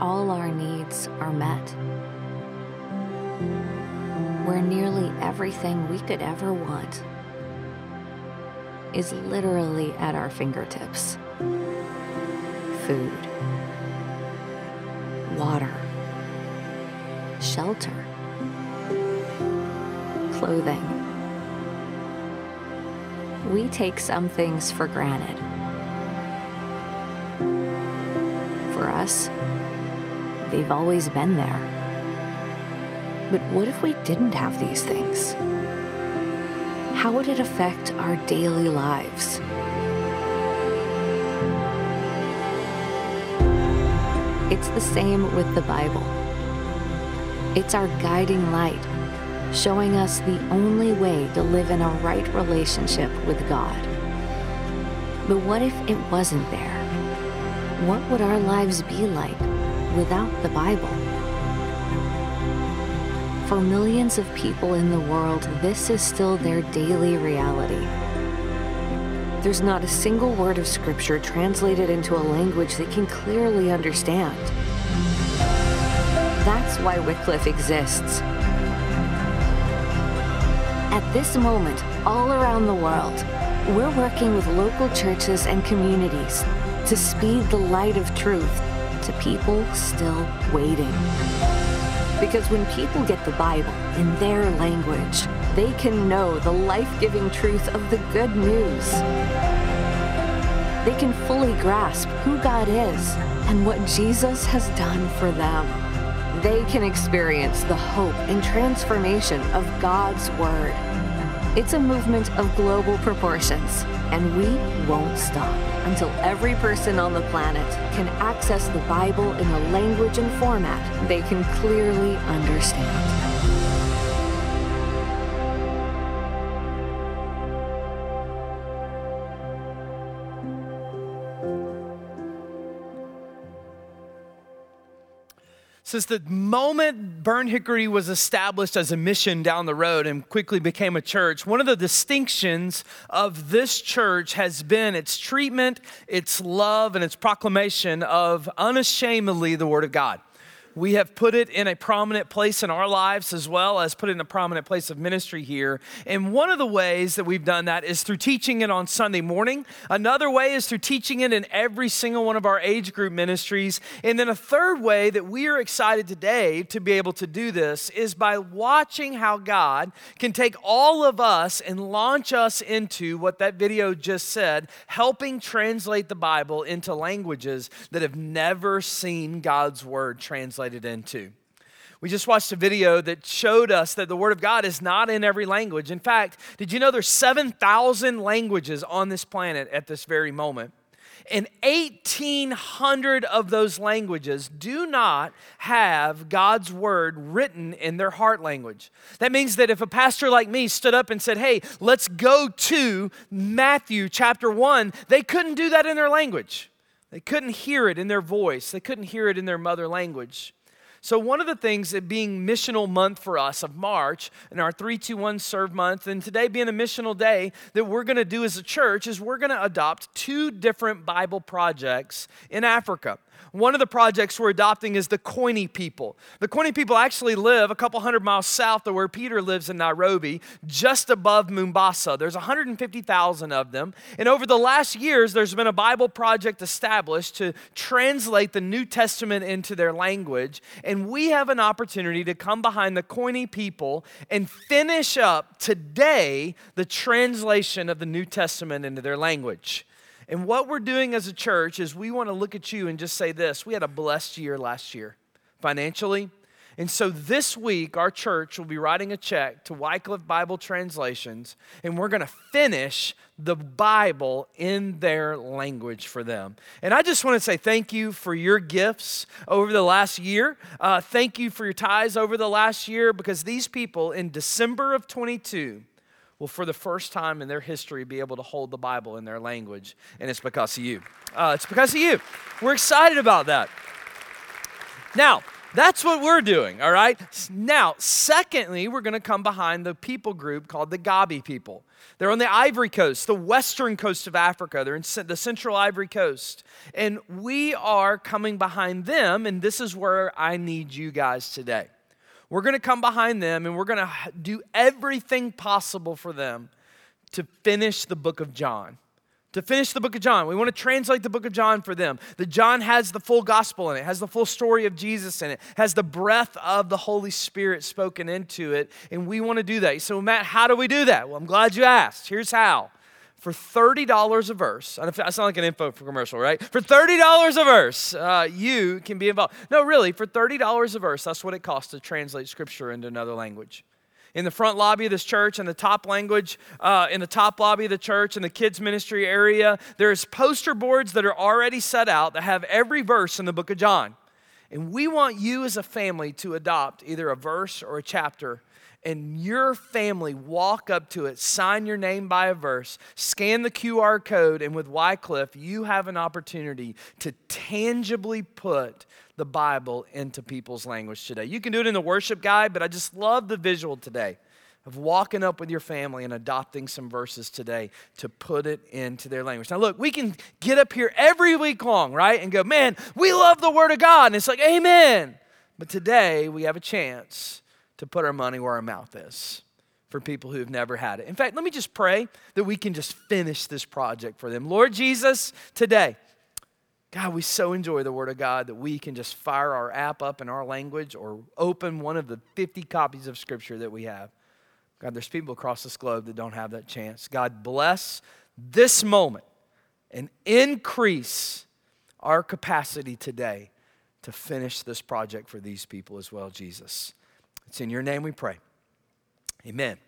all our needs are met, where nearly everything we could ever want is literally at our fingertips. Food, water, shelter, clothing. We take some things for granted. For us, they've always been there. But what if we didn't have these things? How would it affect our daily lives? It's the same with the Bible. It's our guiding light, showing us the only way to live in a right relationship with God. But what if it wasn't there? What would our lives be like without the Bible? For millions of people in the world, this is still their daily reality. There's not a single word of Scripture translated into a language they can clearly understand. That's why Wycliffe exists. At this moment, all around the world, we're working with local churches and communities to speed the light of truth to people still waiting. Because when people get the Bible in their language, they can know the life giving truth of the good news. They can fully grasp who God is and what Jesus has done for them. They can experience the hope and transformation of God's Word. It's a movement of global proportions, and we won't stop until every person on the planet can access the Bible in a language and format they can clearly understand. Since the moment Burnt Hickory was established as a mission down the road and quickly became a church, one of the distinctions of this church has been its treatment, its love, and its proclamation of unashamedly the Word of God. We have put it in a prominent place in our lives as well as put it in a prominent place of ministry here. And one of the ways that we've done that is through teaching it on Sunday morning. Another way is through teaching it in every single one of our age group ministries. And then a third way that we are excited today to be able to do this is by watching how God can take all of us and launch us into what that video just said, helping translate the Bible into languages that have never seen God's word translated translated into. We just watched a video that showed us that the Word of God is not in every language. In fact, did you know there's 7,000 languages on this planet at this very moment? And 1,800 of those languages do not have God's Word written in their heart language. That means that if a pastor like me stood up and said, hey, let's go to Matthew chapter 1, they couldn't do that in their language. They couldn't hear it in their voice, they couldn't hear it in their mother language. So, one of the things that being missional month for us of March and our 321 serve month, and today being a missional day, that we're going to do as a church is we're going to adopt two different Bible projects in Africa. One of the projects we're adopting is the Koine people. The Koine people actually live a couple hundred miles south of where Peter lives in Nairobi, just above Mombasa. There's 150,000 of them. And over the last years, there's been a Bible project established to translate the New Testament into their language. And we have an opportunity to come behind the Koine people and finish up today the translation of the New Testament into their language. And what we're doing as a church is we want to look at you and just say this we had a blessed year last year financially. And so this week, our church will be writing a check to Wycliffe Bible Translations, and we're going to finish the Bible in their language for them. And I just want to say thank you for your gifts over the last year. Uh, thank you for your ties over the last year because these people in December of 22 will, for the first time in their history, be able to hold the Bible in their language. And it's because of you. Uh, it's because of you. We're excited about that. Now, that's what we're doing, all right? Now, secondly, we're going to come behind the people group called the Gabi people. They're on the Ivory Coast, the western coast of Africa. They're in the central Ivory Coast. And we are coming behind them, and this is where I need you guys today. We're going to come behind them and we're going to do everything possible for them to finish the book of John to finish the book of John. We want to translate the book of John for them. That John has the full gospel in it, has the full story of Jesus in it, has the breath of the Holy Spirit spoken into it, and we want to do that. So, Matt, how do we do that? Well, I'm glad you asked. Here's how. For $30 a verse, I sound like an info for commercial, right? For $30 a verse, uh, you can be involved. No, really, for $30 a verse, that's what it costs to translate scripture into another language in the front lobby of this church, in the top language, uh, in the top lobby of the church, in the kids' ministry area, there's poster boards that are already set out that have every verse in the book of John. And we want you as a family to adopt either a verse or a chapter and your family walk up to it, sign your name by a verse, scan the QR code, and with Wycliffe, you have an opportunity to tangibly put the Bible into people's language today. You can do it in the worship guide, but I just love the visual today of walking up with your family and adopting some verses today to put it into their language. Now, look, we can get up here every week long, right? And go, man, we love the Word of God. And it's like, amen. But today we have a chance to put our money where our mouth is for people who have never had it. In fact, let me just pray that we can just finish this project for them. Lord Jesus, today, God, we so enjoy the Word of God that we can just fire our app up in our language or open one of the 50 copies of Scripture that we have. God, there's people across this globe that don't have that chance. God, bless this moment and increase our capacity today to finish this project for these people as well, Jesus. It's in your name we pray. Amen.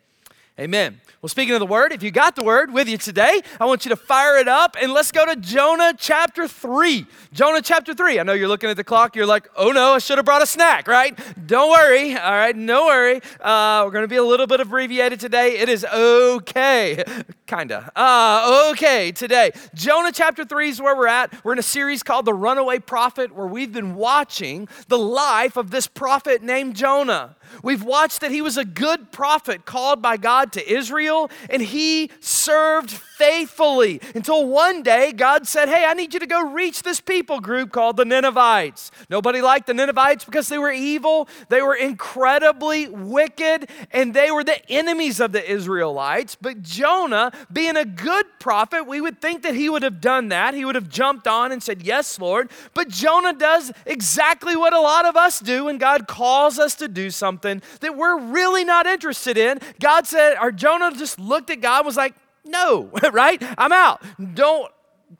Amen. Well, speaking of the word, if you got the word with you today, I want you to fire it up and let's go to Jonah chapter 3. Jonah chapter 3. I know you're looking at the clock, you're like, oh no, I should have brought a snack, right? Don't worry, all right, no worry. Uh, we're going to be a little bit abbreviated today. It is okay, kind of. Uh, okay, today. Jonah chapter 3 is where we're at. We're in a series called The Runaway Prophet where we've been watching the life of this prophet named Jonah. We've watched that he was a good prophet called by God to Israel, and he served faithfully until one day God said, Hey, I need you to go reach this people group called the Ninevites. Nobody liked the Ninevites because they were evil, they were incredibly wicked, and they were the enemies of the Israelites. But Jonah, being a good prophet, we would think that he would have done that. He would have jumped on and said, Yes, Lord. But Jonah does exactly what a lot of us do when God calls us to do something that we're really not interested in. God said, or Jonah just looked at God was like, no, right? I'm out. Don't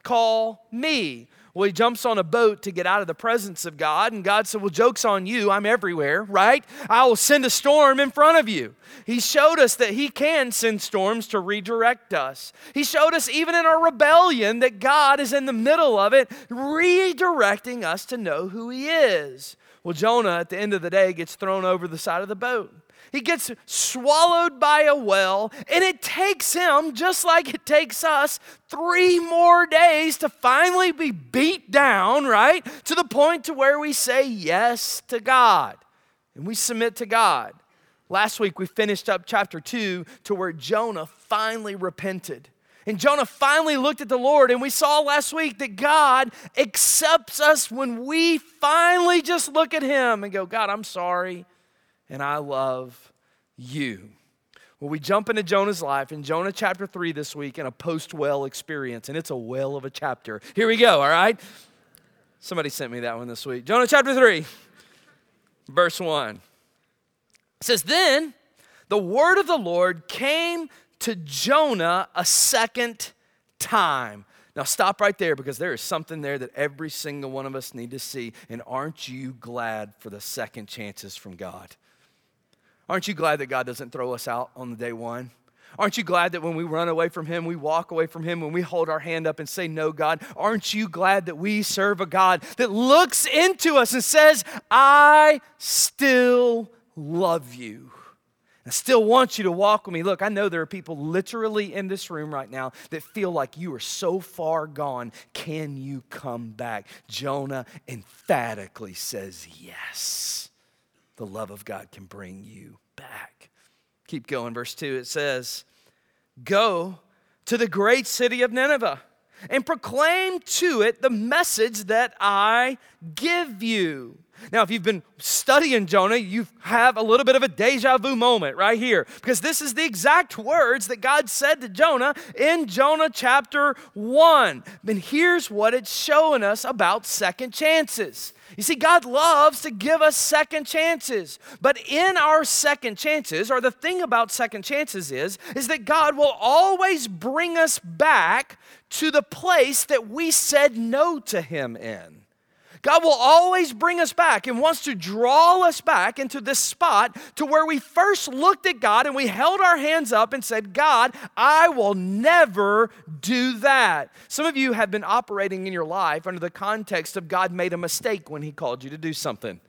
call me. Well, he jumps on a boat to get out of the presence of God, and God said, Well, joke's on you. I'm everywhere, right? I will send a storm in front of you. He showed us that He can send storms to redirect us. He showed us, even in our rebellion, that God is in the middle of it, redirecting us to know who He is. Well, Jonah, at the end of the day, gets thrown over the side of the boat. He gets swallowed by a well, and it takes him, just like it takes us, three more days to finally be beat down, right? To the point to where we say yes to God and we submit to God. Last week we finished up chapter 2 to where Jonah finally repented. And Jonah finally looked at the Lord, and we saw last week that God accepts us when we finally just look at Him and go, God, I'm sorry and I love you. Well, we jump into Jonah's life in Jonah chapter 3 this week in a post well experience, and it's a well of a chapter. Here we go, all right? Somebody sent me that one this week. Jonah chapter 3, verse 1. It says, Then the word of the Lord came to Jonah a second time. Now, stop right there because there is something there that every single one of us need to see. And aren't you glad for the second chances from God? Aren't you glad that God doesn't throw us out on the day one? Aren't you glad that when we run away from Him, we walk away from Him, when we hold our hand up and say, No, God? Aren't you glad that we serve a God that looks into us and says, I still love you? I still want you to walk with me. Look, I know there are people literally in this room right now that feel like you are so far gone. Can you come back? Jonah emphatically says, Yes. The love of God can bring you back. Keep going. Verse 2 it says, Go to the great city of Nineveh and proclaim to it the message that I give you. Now, if you've been studying Jonah, you have a little bit of a deja vu moment right here because this is the exact words that God said to Jonah in Jonah chapter 1. And here's what it's showing us about second chances. You see, God loves to give us second chances. But in our second chances, or the thing about second chances is, is that God will always bring us back to the place that we said no to Him in. God will always bring us back and wants to draw us back into this spot to where we first looked at God and we held our hands up and said, God, I will never do that. Some of you have been operating in your life under the context of God made a mistake when He called you to do something.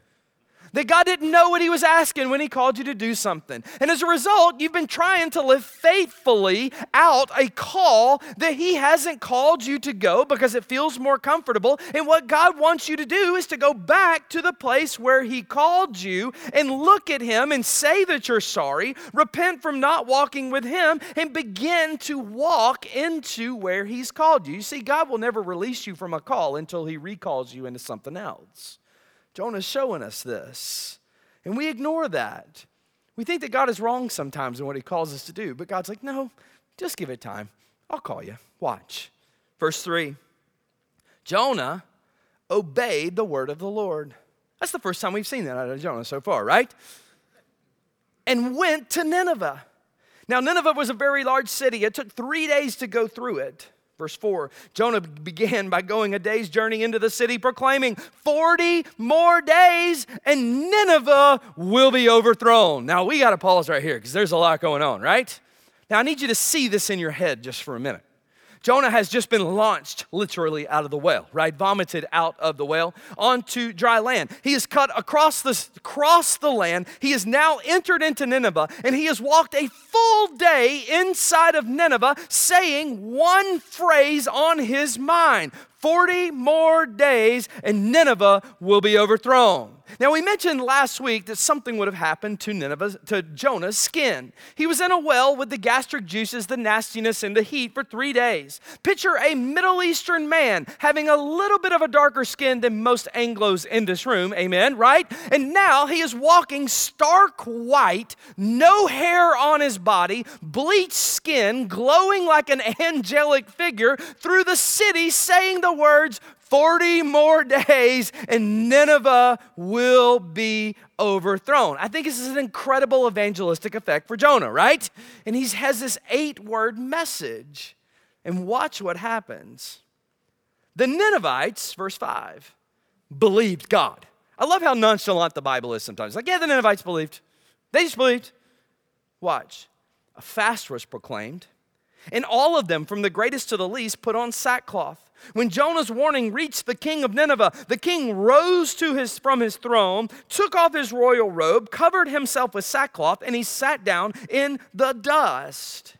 That God didn't know what He was asking when He called you to do something. And as a result, you've been trying to live faithfully out a call that He hasn't called you to go because it feels more comfortable. And what God wants you to do is to go back to the place where He called you and look at Him and say that you're sorry, repent from not walking with Him, and begin to walk into where He's called you. You see, God will never release you from a call until He recalls you into something else. Jonah's showing us this. And we ignore that. We think that God is wrong sometimes in what he calls us to do, but God's like, no, just give it time. I'll call you. Watch. Verse 3 Jonah obeyed the word of the Lord. That's the first time we've seen that out of Jonah so far, right? And went to Nineveh. Now, Nineveh was a very large city. It took three days to go through it. Verse 4 Jonah began by going a day's journey into the city, proclaiming, 40 more days and Nineveh will be overthrown. Now, we got to pause right here because there's a lot going on, right? Now, I need you to see this in your head just for a minute. Jonah has just been launched literally out of the well, right? Vomited out of the well onto dry land. He is cut across the, across the land. He has now entered into Nineveh and he has walked a full day inside of Nineveh saying one phrase on his mind 40 more days and Nineveh will be overthrown. Now, we mentioned last week that something would have happened to Nineveh, to Jonah's skin. He was in a well with the gastric juices, the nastiness, and the heat for three days. Picture a Middle Eastern man having a little bit of a darker skin than most Anglos in this room, amen, right? And now he is walking stark white, no hair on his body, bleached skin, glowing like an angelic figure through the city, saying the words, 40 more days and Nineveh will be overthrown. I think this is an incredible evangelistic effect for Jonah, right? And he has this eight word message. And watch what happens. The Ninevites, verse 5, believed God. I love how nonchalant the Bible is sometimes. Like, yeah, the Ninevites believed. They just believed. Watch. A fast was proclaimed, and all of them, from the greatest to the least, put on sackcloth. When Jonah's warning reached the king of Nineveh, the king rose to his, from his throne, took off his royal robe, covered himself with sackcloth, and he sat down in the dust.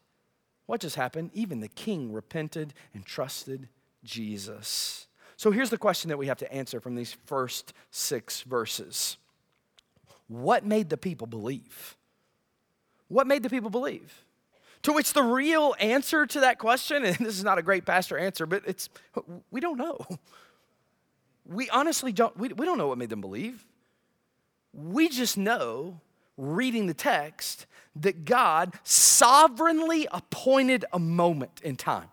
What just happened? Even the king repented and trusted Jesus. So here's the question that we have to answer from these first six verses What made the people believe? What made the people believe? To which the real answer to that question, and this is not a great pastor answer, but it's we don't know. We honestly don't, we, we don't know what made them believe. We just know, reading the text, that God sovereignly appointed a moment in time.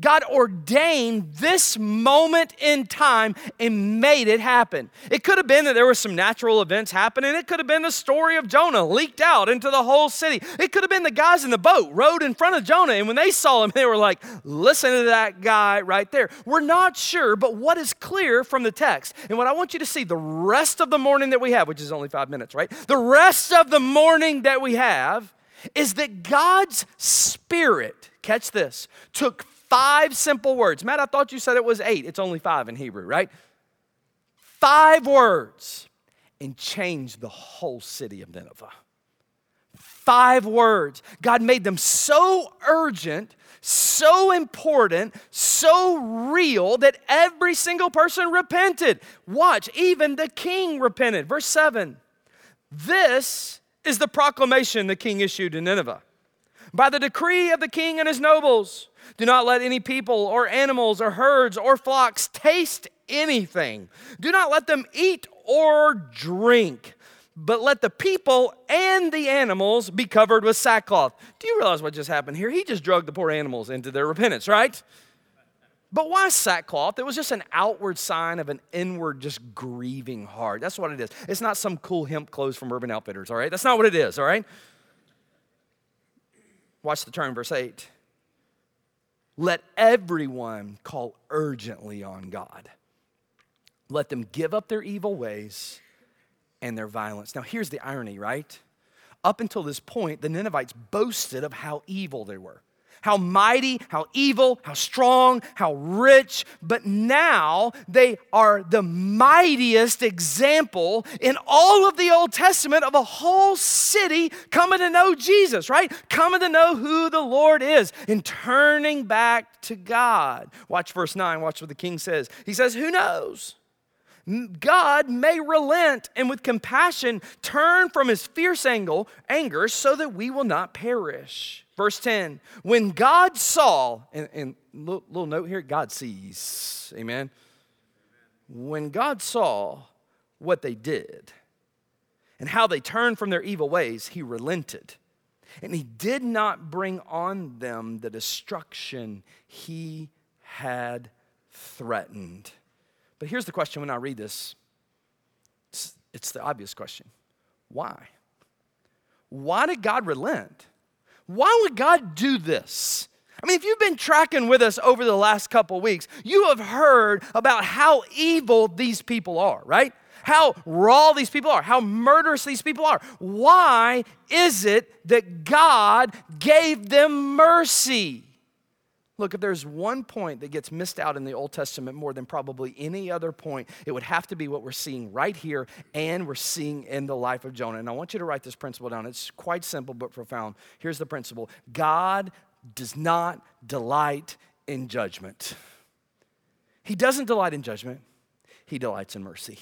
God ordained this moment in time and made it happen. It could have been that there were some natural events happening. It could have been the story of Jonah leaked out into the whole city. It could have been the guys in the boat rowed in front of Jonah, and when they saw him, they were like, listen to that guy right there. We're not sure, but what is clear from the text, and what I want you to see the rest of the morning that we have, which is only five minutes, right? The rest of the morning that we have is that God's Spirit, catch this, took Five simple words. Matt, I thought you said it was eight. It's only five in Hebrew, right? Five words and changed the whole city of Nineveh. Five words. God made them so urgent, so important, so real that every single person repented. Watch, even the king repented. Verse 7 This is the proclamation the king issued in Nineveh. By the decree of the king and his nobles, do not let any people or animals or herds or flocks taste anything. Do not let them eat or drink, but let the people and the animals be covered with sackcloth. Do you realize what just happened here? He just drugged the poor animals into their repentance, right? But why sackcloth? It was just an outward sign of an inward, just grieving heart. That's what it is. It's not some cool hemp clothes from Urban Outfitters, all right? That's not what it is, all right? Watch the turn, verse 8. Let everyone call urgently on God. Let them give up their evil ways and their violence. Now, here's the irony, right? Up until this point, the Ninevites boasted of how evil they were how mighty, how evil, how strong, how rich, but now they are the mightiest example in all of the Old Testament of a whole city coming to know Jesus, right? Coming to know who the Lord is and turning back to God. Watch verse 9, watch what the king says. He says, Who knows? God may relent and with compassion turn from his fierce anger so that we will not perish. Verse 10 When God saw, and, and little, little note here, God sees. Amen. When God saw what they did and how they turned from their evil ways, he relented. And he did not bring on them the destruction he had threatened. But here's the question when I read this it's, it's the obvious question why? Why did God relent? Why would God do this? I mean, if you've been tracking with us over the last couple weeks, you have heard about how evil these people are, right? How raw these people are, how murderous these people are. Why is it that God gave them mercy? Look, if there's one point that gets missed out in the Old Testament more than probably any other point, it would have to be what we're seeing right here and we're seeing in the life of Jonah. And I want you to write this principle down. It's quite simple but profound. Here's the principle God does not delight in judgment. He doesn't delight in judgment, He delights in mercy.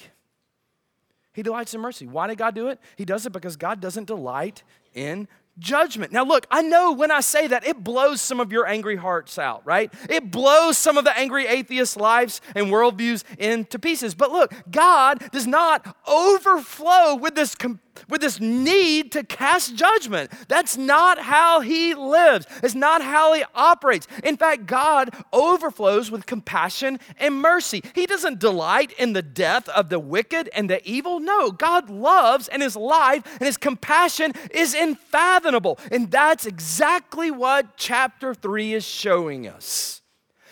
He delights in mercy. Why did God do it? He does it because God doesn't delight in judgment. Now, look, I know when I say that, it blows some of your angry hearts out, right? It blows some of the angry atheist lives and worldviews into pieces. But look, God does not overflow with this com- with this need to cast judgment. That's not how he lives, it's not how he operates. In fact, God overflows with compassion and mercy. He doesn't delight in the death of the wicked and the evil. No, God loves and his life and his compassion is unfathomable. And that's exactly what chapter 3 is showing us.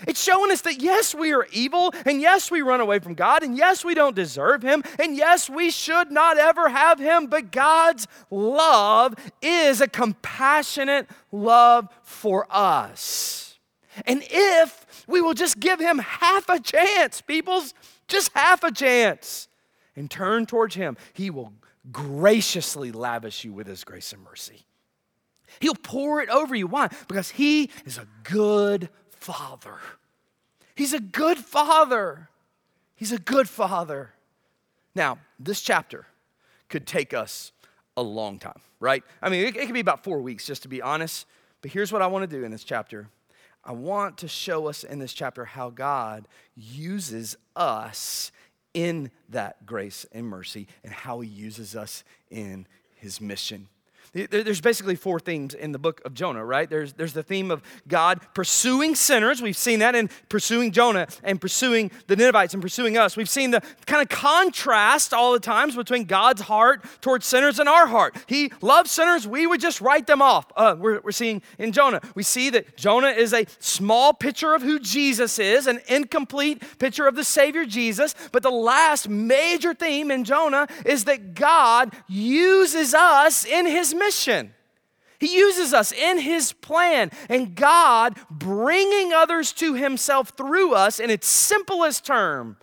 It's showing us that yes, we are evil, and yes, we run away from God, and yes, we don't deserve Him, and yes, we should not ever have Him, but God's love is a compassionate love for us. And if we will just give Him half a chance, peoples, just half a chance, and turn towards Him, He will graciously lavish you with His grace and mercy. He'll pour it over you. Why? Because He is a good father. He's a good father. He's a good father. Now, this chapter could take us a long time, right? I mean, it, it could be about four weeks, just to be honest. But here's what I want to do in this chapter I want to show us in this chapter how God uses us in that grace and mercy and how he uses us in his mission. There's basically four themes in the book of Jonah, right? There's, there's the theme of God pursuing sinners. We've seen that in pursuing Jonah and pursuing the Ninevites and pursuing us. We've seen the kind of contrast all the times between God's heart towards sinners and our heart. He loves sinners, we would just write them off. Uh, we're, we're seeing in Jonah. We see that Jonah is a small picture of who Jesus is, an incomplete picture of the Savior Jesus. But the last major theme in Jonah is that God uses us in his mission mission. He uses us in His plan, and God bringing others to Himself through us, in its simplest term,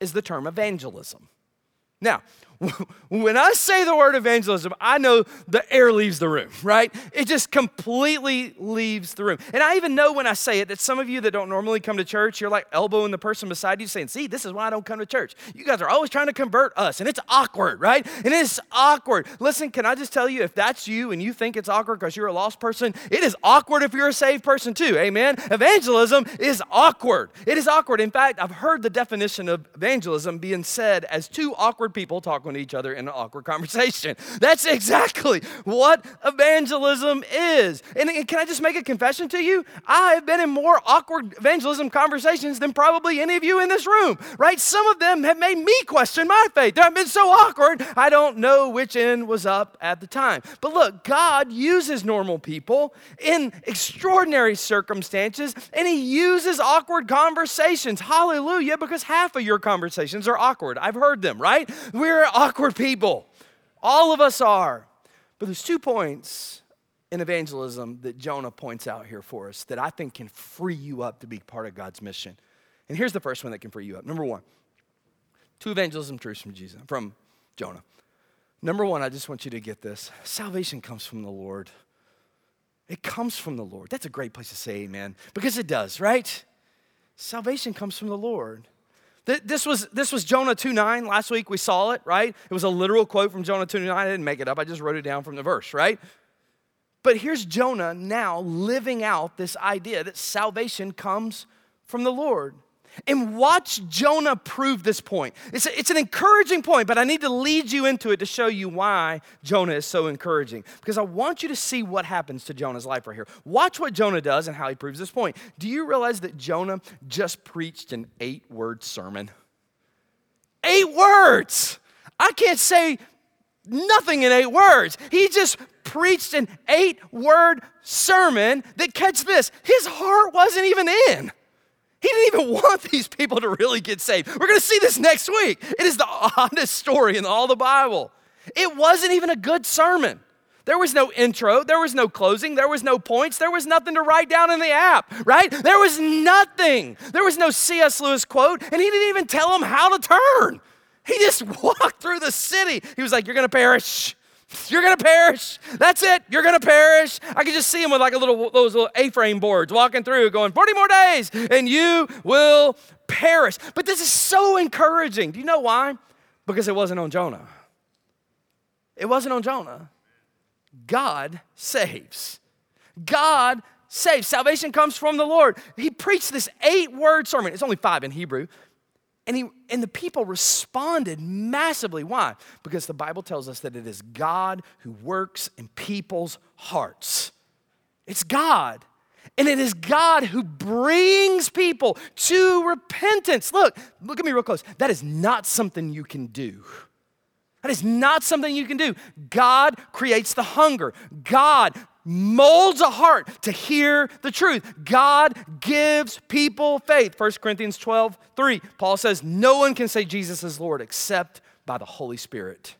is the term evangelism. Now, when I say the word evangelism, I know the air leaves the room, right? It just completely leaves the room. And I even know when I say it that some of you that don't normally come to church, you're like elbowing the person beside you saying, See, this is why I don't come to church. You guys are always trying to convert us, and it's awkward, right? And it's awkward. Listen, can I just tell you, if that's you and you think it's awkward because you're a lost person, it is awkward if you're a saved person too. Amen? Evangelism is awkward. It is awkward. In fact, I've heard the definition of evangelism being said as two awkward people talking each other in an awkward conversation. That's exactly what evangelism is. And can I just make a confession to you? I have been in more awkward evangelism conversations than probably any of you in this room, right? Some of them have made me question my faith. They've been so awkward, I don't know which end was up at the time. But look, God uses normal people in extraordinary circumstances, and He uses awkward conversations. Hallelujah, because half of your conversations are awkward. I've heard them, right? We're awkward people. All of us are. But there's two points in evangelism that Jonah points out here for us that I think can free you up to be part of God's mission. And here's the first one that can free you up. Number one, two evangelism truths from Jesus, from Jonah. Number one, I just want you to get this. Salvation comes from the Lord. It comes from the Lord. That's a great place to say amen, because it does, right? Salvation comes from the Lord. This was, this was Jonah 2 9. Last week we saw it, right? It was a literal quote from Jonah 2 9. I didn't make it up, I just wrote it down from the verse, right? But here's Jonah now living out this idea that salvation comes from the Lord. And watch Jonah prove this point. It's, a, it's an encouraging point, but I need to lead you into it to show you why Jonah is so encouraging. Because I want you to see what happens to Jonah's life right here. Watch what Jonah does and how he proves this point. Do you realize that Jonah just preached an eight word sermon? Eight words! I can't say nothing in eight words. He just preached an eight word sermon that, catch this, his heart wasn't even in. He didn't even want these people to really get saved. We're going to see this next week. It is the oddest story in all the Bible. It wasn't even a good sermon. There was no intro, there was no closing, there was no points, there was nothing to write down in the app, right? There was nothing. There was no C.S. Lewis quote, and he didn't even tell them how to turn. He just walked through the city. He was like, You're going to perish. You're gonna perish. That's it. You're gonna perish. I can just see him with like a little those little A-frame boards walking through, going 40 more days, and you will perish. But this is so encouraging. Do you know why? Because it wasn't on Jonah. It wasn't on Jonah. God saves. God saves. Salvation comes from the Lord. He preached this eight-word sermon. It's only five in Hebrew. And, he, and the people responded massively. Why? Because the Bible tells us that it is God who works in people's hearts. It's God. And it is God who brings people to repentance. Look, look at me real close. That is not something you can do. That is not something you can do. God creates the hunger. God molds a heart to hear the truth. God gives people faith. 1 Corinthians 12, 3. Paul says, No one can say Jesus is Lord except by the Holy Spirit.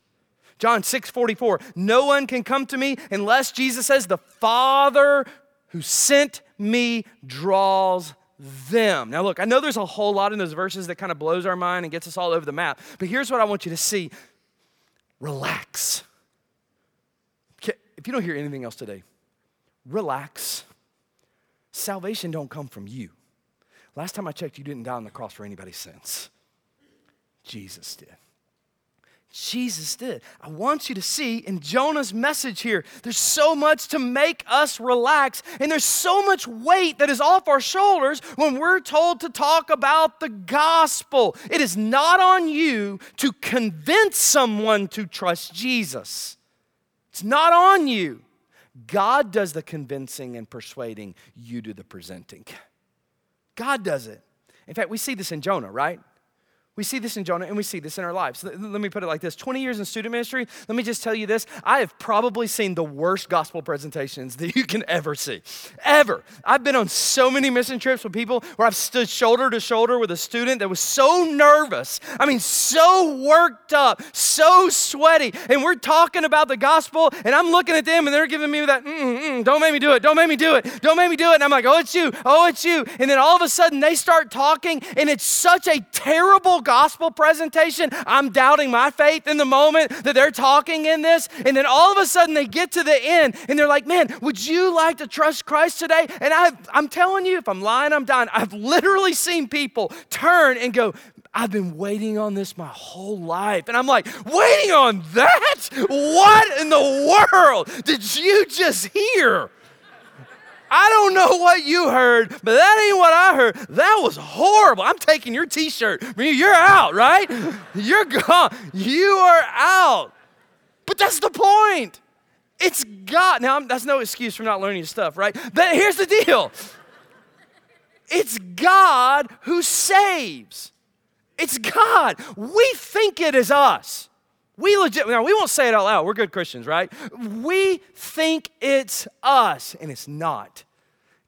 John 6, 44. No one can come to me unless Jesus says, The Father who sent me draws them. Now, look, I know there's a whole lot in those verses that kind of blows our mind and gets us all over the map, but here's what I want you to see relax. If you don't hear anything else today, relax. Salvation don't come from you. Last time I checked, you didn't die on the cross for anybody's sins. Jesus did. Jesus did. I want you to see in Jonah's message here, there's so much to make us relax, and there's so much weight that is off our shoulders when we're told to talk about the gospel. It is not on you to convince someone to trust Jesus. It's not on you. God does the convincing and persuading, you do the presenting. God does it. In fact, we see this in Jonah, right? We see this in Jonah and we see this in our lives. Let me put it like this 20 years in student ministry, let me just tell you this. I have probably seen the worst gospel presentations that you can ever see. Ever. I've been on so many mission trips with people where I've stood shoulder to shoulder with a student that was so nervous. I mean, so worked up, so sweaty. And we're talking about the gospel and I'm looking at them and they're giving me that, don't make me do it, don't make me do it, don't make me do it. And I'm like, oh, it's you, oh, it's you. And then all of a sudden they start talking and it's such a terrible gospel presentation, I'm doubting my faith in the moment that they're talking in this. And then all of a sudden they get to the end and they're like, man, would you like to trust Christ today? And i am telling you, if I'm lying, I'm dying. I've literally seen people turn and go, I've been waiting on this my whole life. And I'm like, waiting on that? What in the world did you just hear? I don't know what you heard, but that ain't what I heard. That was horrible. I'm taking your t shirt. You're out, right? You're gone. You are out. But that's the point. It's God. Now, that's no excuse for not learning stuff, right? But here's the deal it's God who saves. It's God. We think it is us. We legit, now we won't say it out loud. We're good Christians, right? We think it's us, and it's not.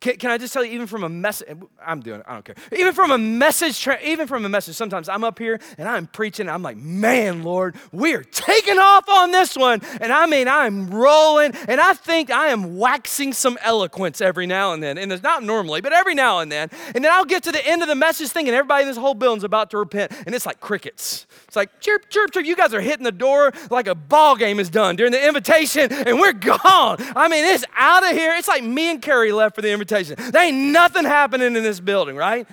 Can, can, I just tell you, even from a message, I'm doing it, I don't care. Even from a message, even from a message, sometimes I'm up here and I'm preaching, and I'm like, man, Lord, we're taking off on this one. And I mean, I'm rolling, and I think I am waxing some eloquence every now and then. And it's not normally, but every now and then. And then I'll get to the end of the message thing, and everybody in this whole building's about to repent. And it's like crickets. It's like, chirp, chirp, chirp. You guys are hitting the door like a ball game is done during the invitation, and we're gone. I mean, it's out of here. It's like me and Carrie left for the invitation invitation. There ain't nothing happening in this building, right?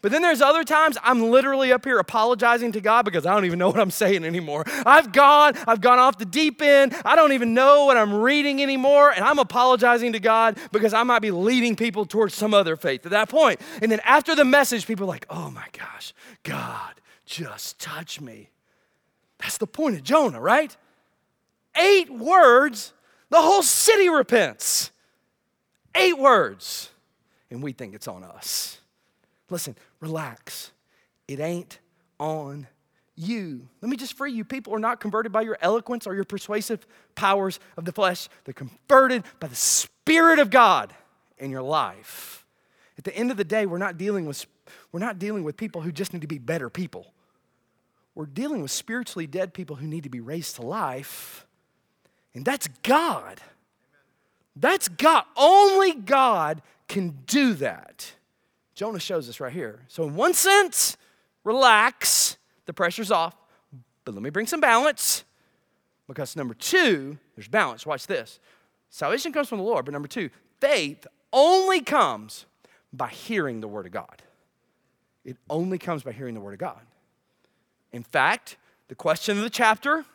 But then there's other times I'm literally up here apologizing to God because I don't even know what I'm saying anymore. I've gone, I've gone off the deep end. I don't even know what I'm reading anymore, and I'm apologizing to God because I might be leading people towards some other faith at that point. And then after the message, people are like, oh my gosh, God, just touch me. That's the point of Jonah, right? Eight words, the whole city repents. Eight words, and we think it's on us. Listen, relax. It ain't on you. Let me just free you. People are not converted by your eloquence or your persuasive powers of the flesh, they're converted by the Spirit of God in your life. At the end of the day, we're not dealing with, we're not dealing with people who just need to be better people. We're dealing with spiritually dead people who need to be raised to life, and that's God. That's God. Only God can do that. Jonah shows us right here. So, in one sense, relax, the pressure's off, but let me bring some balance. Because number two, there's balance. Watch this. Salvation comes from the Lord, but number two, faith only comes by hearing the Word of God. It only comes by hearing the Word of God. In fact, the question of the chapter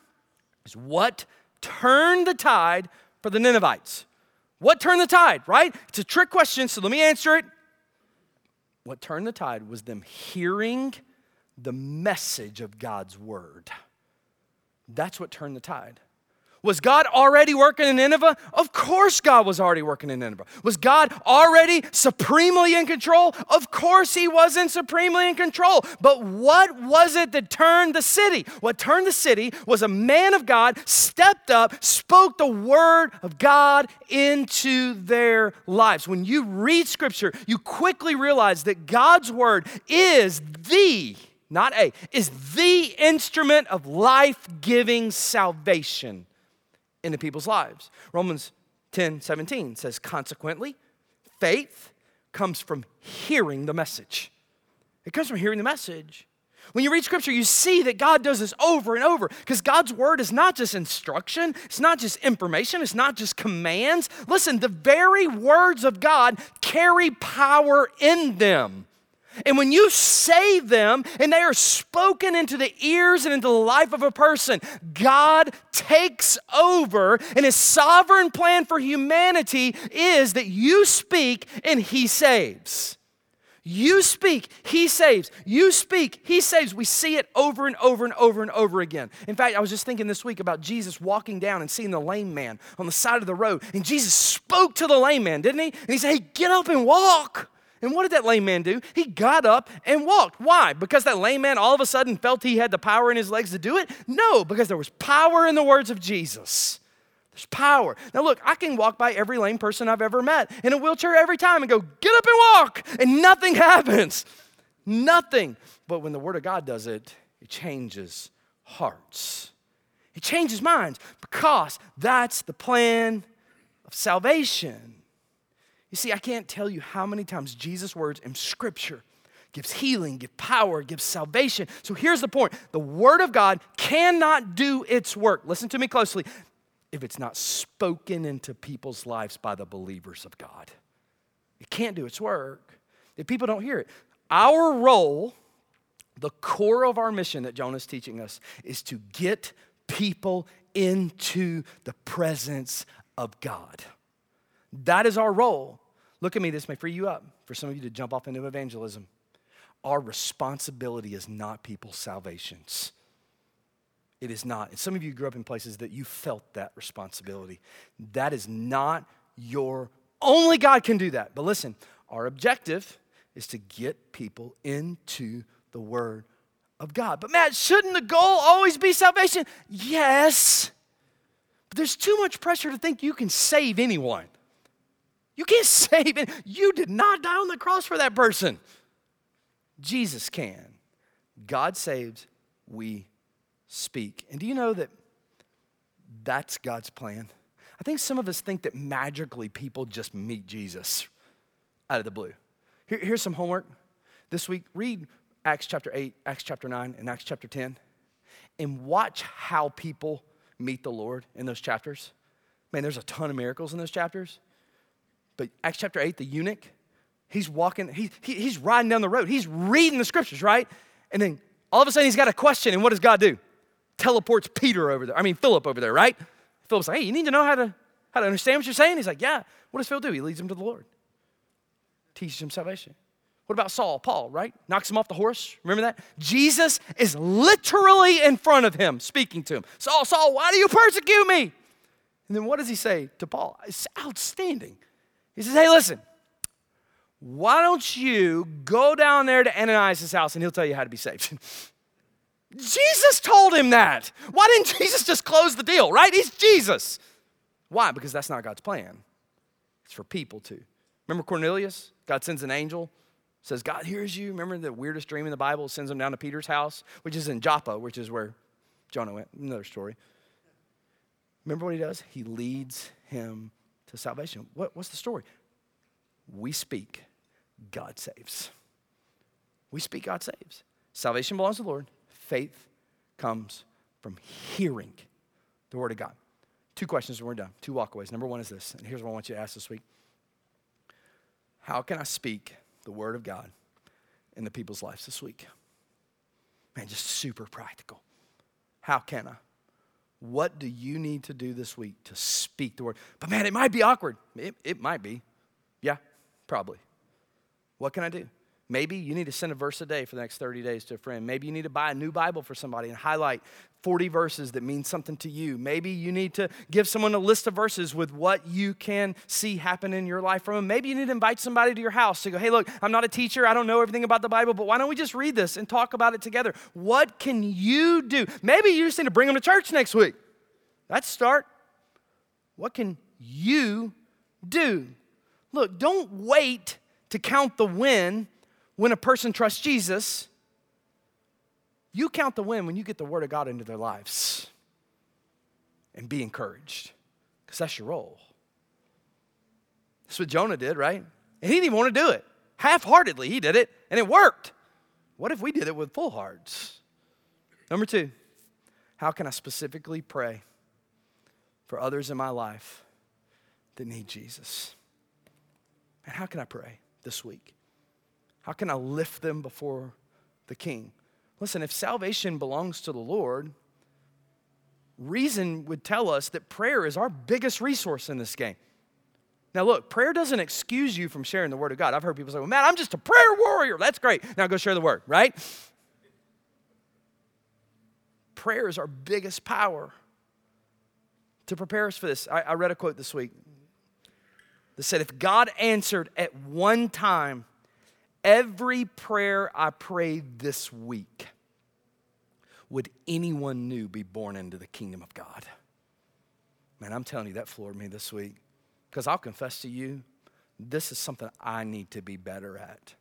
is what turned the tide for the Ninevites? What turned the tide, right? It's a trick question, so let me answer it. What turned the tide was them hearing the message of God's word. That's what turned the tide. Was God already working in Nineveh? Of course, God was already working in Nineveh. Was God already supremely in control? Of course, He wasn't supremely in control. But what was it that turned the city? What turned the city was a man of God stepped up, spoke the word of God into their lives. When you read Scripture, you quickly realize that God's word is the not a, is the instrument of life giving salvation into people's lives. Romans 10 17 says, consequently, faith comes from hearing the message. It comes from hearing the message. When you read scripture, you see that God does this over and over because God's word is not just instruction, it's not just information, it's not just commands. Listen, the very words of God carry power in them. And when you say them and they are spoken into the ears and into the life of a person, God takes over, and his sovereign plan for humanity is that you speak and he saves. You speak, he saves. You speak, he saves. We see it over and over and over and over again. In fact, I was just thinking this week about Jesus walking down and seeing the lame man on the side of the road. And Jesus spoke to the lame man, didn't he? And he said, Hey, get up and walk. And what did that lame man do? He got up and walked. Why? Because that lame man all of a sudden felt he had the power in his legs to do it? No, because there was power in the words of Jesus. There's power. Now, look, I can walk by every lame person I've ever met in a wheelchair every time and go, get up and walk, and nothing happens. Nothing. But when the Word of God does it, it changes hearts. It changes minds because that's the plan of salvation. You see, I can't tell you how many times Jesus' words in Scripture gives healing, gives power, gives salvation. So here's the point the Word of God cannot do its work. Listen to me closely if it's not spoken into people's lives by the believers of God. It can't do its work if people don't hear it. Our role, the core of our mission that Jonah is teaching us, is to get people into the presence of God. That is our role. Look at me, this may free you up for some of you to jump off into evangelism. Our responsibility is not people's salvations. It is not. And some of you grew up in places that you felt that responsibility. That is not your, only God can do that. But listen, our objective is to get people into the Word of God. But Matt, shouldn't the goal always be salvation? Yes. But there's too much pressure to think you can save anyone. You can't save it. You did not die on the cross for that person. Jesus can. God saves, we speak. And do you know that that's God's plan? I think some of us think that magically people just meet Jesus out of the blue. Here, here's some homework this week. Read Acts chapter 8, Acts chapter 9, and Acts chapter 10, and watch how people meet the Lord in those chapters. Man, there's a ton of miracles in those chapters. But Acts chapter 8, the eunuch, he's walking, he, he, he's riding down the road. He's reading the scriptures, right? And then all of a sudden he's got a question, and what does God do? teleports Peter over there. I mean, Philip over there, right? Philip's like, hey, you need to know how to, how to understand what you're saying? He's like, yeah. What does Phil do? He leads him to the Lord, teaches him salvation. What about Saul? Paul, right? Knocks him off the horse. Remember that? Jesus is literally in front of him, speaking to him. Saul, Saul, why do you persecute me? And then what does he say to Paul? It's outstanding. He says, hey, listen, why don't you go down there to Ananias' house and he'll tell you how to be saved? Jesus told him that. Why didn't Jesus just close the deal, right? He's Jesus. Why? Because that's not God's plan. It's for people to. Remember Cornelius? God sends an angel, says, God hears you. Remember the weirdest dream in the Bible? Sends him down to Peter's house, which is in Joppa, which is where Jonah went. Another story. Remember what he does? He leads him to salvation. What, what's the story? We speak, God saves. We speak, God saves. Salvation belongs to the Lord. Faith comes from hearing the Word of God. Two questions and we're done. Two walkaways. Number one is this, and here's what I want you to ask this week How can I speak the Word of God in the people's lives this week? Man, just super practical. How can I? What do you need to do this week to speak the word? But man, it might be awkward. It, it might be. Yeah, probably. What can I do? Maybe you need to send a verse a day for the next 30 days to a friend. Maybe you need to buy a new Bible for somebody and highlight 40 verses that mean something to you. Maybe you need to give someone a list of verses with what you can see happen in your life from them. Maybe you need to invite somebody to your house to go, hey, look, I'm not a teacher. I don't know everything about the Bible, but why don't we just read this and talk about it together? What can you do? Maybe you just need to bring them to church next week. That's start. What can you do? Look, don't wait to count the win when a person trusts Jesus, you count the win when you get the Word of God into their lives and be encouraged because that's your role. That's what Jonah did, right? And he didn't even want to do it. Half heartedly, he did it, and it worked. What if we did it with full hearts? Number two, how can I specifically pray for others in my life that need Jesus? And how can I pray this week? How can I lift them before the king? Listen, if salvation belongs to the Lord, reason would tell us that prayer is our biggest resource in this game. Now, look, prayer doesn't excuse you from sharing the word of God. I've heard people say, well, man, I'm just a prayer warrior. That's great. Now go share the word, right? Prayer is our biggest power to prepare us for this. I, I read a quote this week that said, If God answered at one time every prayer I prayed this week, would anyone new be born into the kingdom of God? Man, I'm telling you, that floored me this week. Because I'll confess to you, this is something I need to be better at.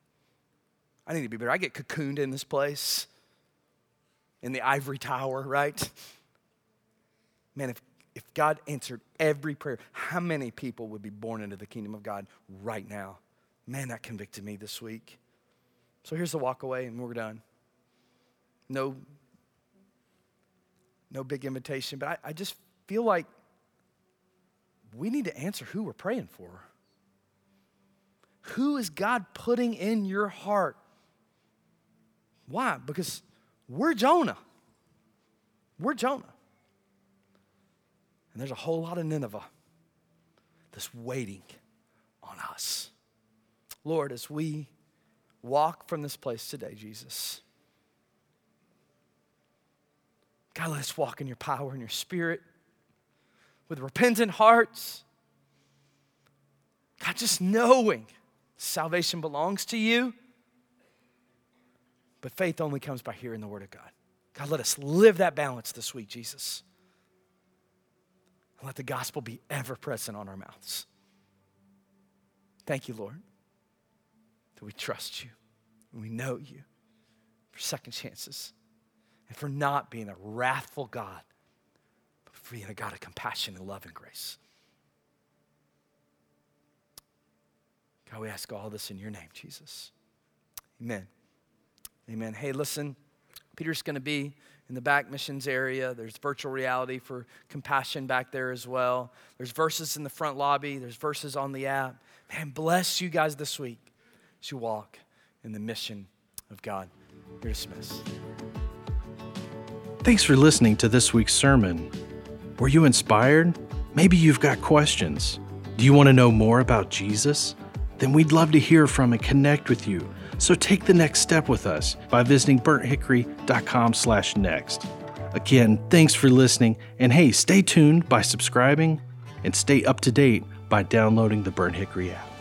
I need to be better. I get cocooned in this place, in the ivory tower, right? Man, if, if God answered every prayer, how many people would be born into the kingdom of God right now? Man, that convicted me this week. So here's the walk away, and we're done. No, no big invitation, but I, I just feel like we need to answer who we're praying for. Who is God putting in your heart? Why? Because we're Jonah. We're Jonah. And there's a whole lot of Nineveh that's waiting on us. Lord, as we walk from this place today, Jesus, God, let us walk in your power and your spirit with repentant hearts. God, just knowing salvation belongs to you. But faith only comes by hearing the word of God. God, let us live that balance this week, Jesus. And let the gospel be ever present on our mouths. Thank you, Lord, that we trust you and we know you for second chances and for not being a wrathful God but for being a God of compassion and love and grace. God, we ask all this in your name, Jesus. Amen. Amen. Hey, listen, Peter's going to be in the back missions area. There's virtual reality for compassion back there as well. There's verses in the front lobby, there's verses on the app. Man, bless you guys this week as you walk in the mission of God. You're dismissed. Thanks for listening to this week's sermon. Were you inspired? Maybe you've got questions. Do you want to know more about Jesus? Then we'd love to hear from and connect with you. So take the next step with us by visiting burnthickory.com/next. Again, thanks for listening, and hey, stay tuned by subscribing and stay up to date by downloading the Burnt Hickory app.